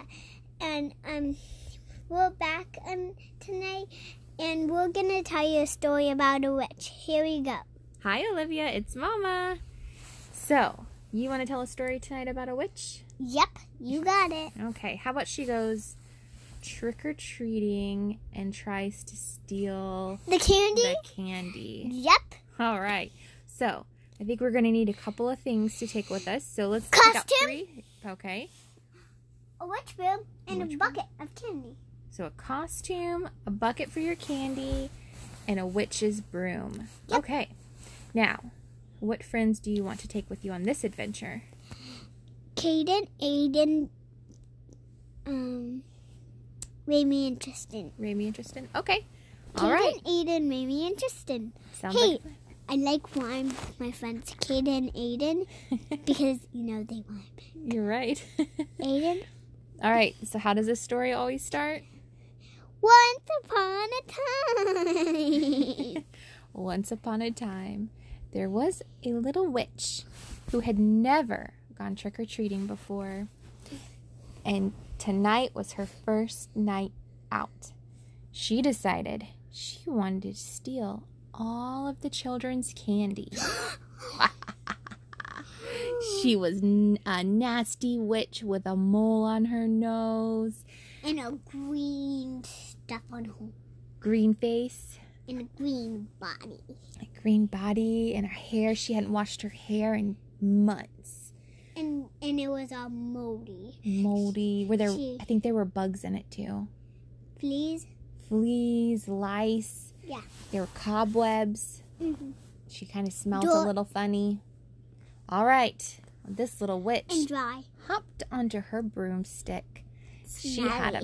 Olivia, and um, we're back um tonight, and we're gonna tell you a story about a witch. Here we go. Hi, Olivia. It's Mama. So, you want to tell a story tonight about a witch? Yep, you got it. Okay. How about she goes trick or treating and tries to steal The candy. the candy? Yep. All right. So, I think we're going to need a couple of things to take with us. So, let's pick out Costume? three. Okay. A witch broom and Witch a bucket of candy. So, a costume, a bucket for your candy, and a witch's broom. Yep. Okay. Now, what friends do you want to take with you on this adventure? Caden, Aiden, um, Remy, and Tristan. Remy and Tristan? Okay. All right. Caden, Aiden, Remy, and Tristan. Sounds Hey. like I like of my friends, Caden and Aiden, because you know they want You're right. Aiden. All right. So, how does this story always start? Once upon a time. Once upon a time, there was a little witch who had never gone trick or treating before. And tonight was her first night out. She decided she wanted to steal all of the children's candy. she was n- a nasty witch with a mole on her nose, and a green stuff on her, green face. and a green body. a green body and her hair. She hadn't washed her hair in months. And and it was all moldy. Moldy. Were there? She- I think there were bugs in it too. Fleas. Fleas, lice. Yeah. There were cobwebs. Mm-hmm. She kind of smelled a little funny. All right. This little witch And dry. hopped onto her broomstick. She had a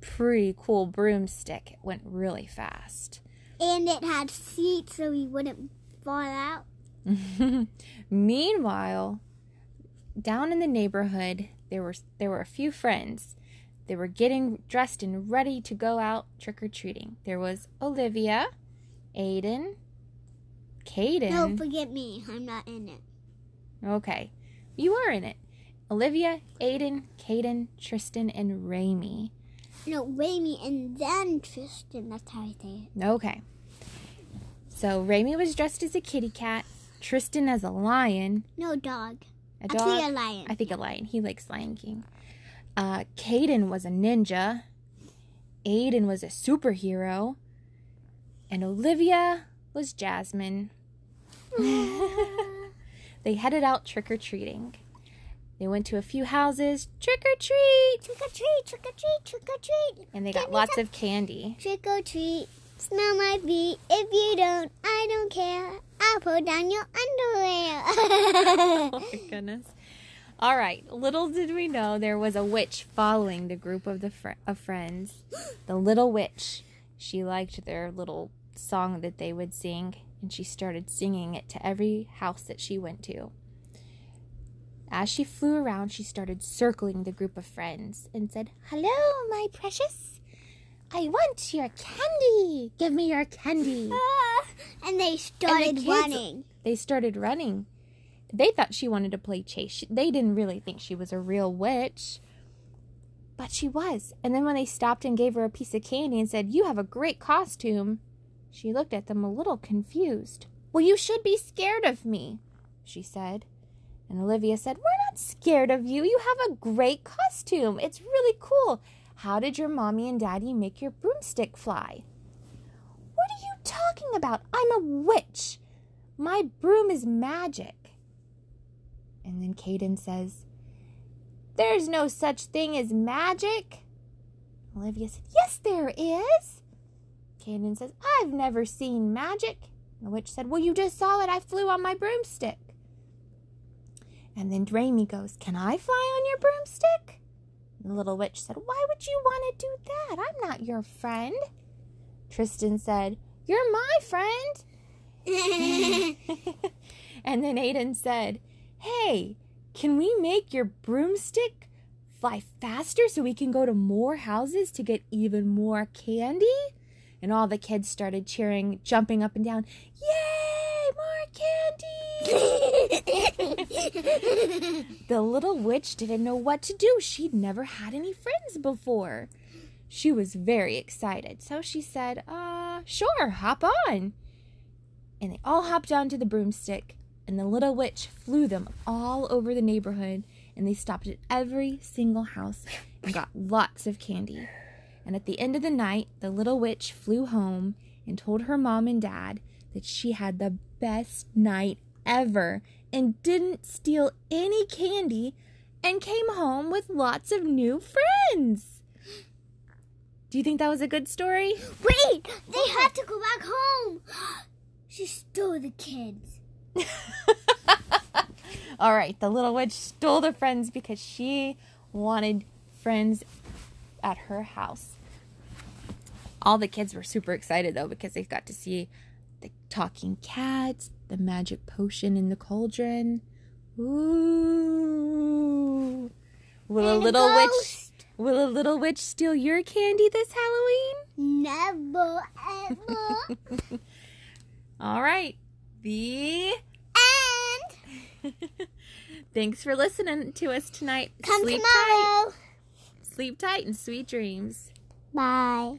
pretty cool broomstick. It went really fast. And it had seats so he wouldn't fall out. Meanwhile, down in the neighborhood, there were there were a few friends. They were getting dressed and ready to go out trick or treating. There was Olivia, Aiden, Caden. Don't forget me. I'm not in it. Okay, you are in it. Olivia, Aiden, Caden, Tristan, and Ramy. No, Ramy and then Tristan. That's how I say it. Okay. So Ramy was dressed as a kitty cat. Tristan as a lion. No, dog. A dog. a lion. I think a lion. He likes Lion King. Uh, Caden was a ninja. Aiden was a superhero. And Olivia was Jasmine. they headed out trick or treating. They went to a few houses, trick or treat, Trick or treat, trick or treat, trick or treat. and they Give got lots some- of candy. Trick or treat. Smell my feet. If you don't, I don't care. I'll pull down your underwear. oh my goodness. All right. Little did we know there was a witch following the group of the fr- of friends. The little witch. She liked their little song that they would sing, and she started singing it to every house that she went to. As she flew around, she started circling the group of friends and said, "Hello, my precious. I want your candy. Give me your candy." Ah, and they started kids- running. they started running. They thought she wanted to play chase. They didn't really think she was a real witch. But she was. And then when they stopped and gave her a piece of candy and said, You have a great costume, she looked at them a little confused. Well, you should be scared of me, she said. And Olivia said, We're not scared of you. You have a great costume. It's really cool. How did your mommy and daddy make your broomstick fly? What are you talking about? I'm a witch. My broom is magic. And then Caden says, There's no such thing as magic. Olivia said, Yes, there is. Caden says, I've never seen magic. And the witch said, Well, you just saw it. I flew on my broomstick. And then Ramy goes, Can I fly on your broomstick? And the little witch said, Why would you want to do that? I'm not your friend. Tristan said, You're my friend. and then Aiden said, Hey, can we make your broomstick fly faster so we can go to more houses to get even more candy? And all the kids started cheering, jumping up and down. Yay, more candy! the little witch didn't know what to do. She'd never had any friends before. She was very excited, so she said, Uh, sure, hop on. And they all hopped onto the broomstick, and the little witch flew them all over the neighborhood, and they stopped at every single house and got lots of candy. And at the end of the night, the little witch flew home and told her mom and dad that she had the best night ever and didn't steal any candy and came home with lots of new friends. Do you think that was a good story? Wait, they have to go back home. She stole the kids. All right, the little witch stole the friends because she wanted friends at her house. All the kids were super excited though because they got to see the talking cats, the magic potion in the cauldron. Ooh. Will a And a little witch. Will a little witch steal your candy this Halloween? Never ever. All right. The end. Thanks for listening to us tonight. come Sleep tight. Sleep tight and sweet dreams. Bye.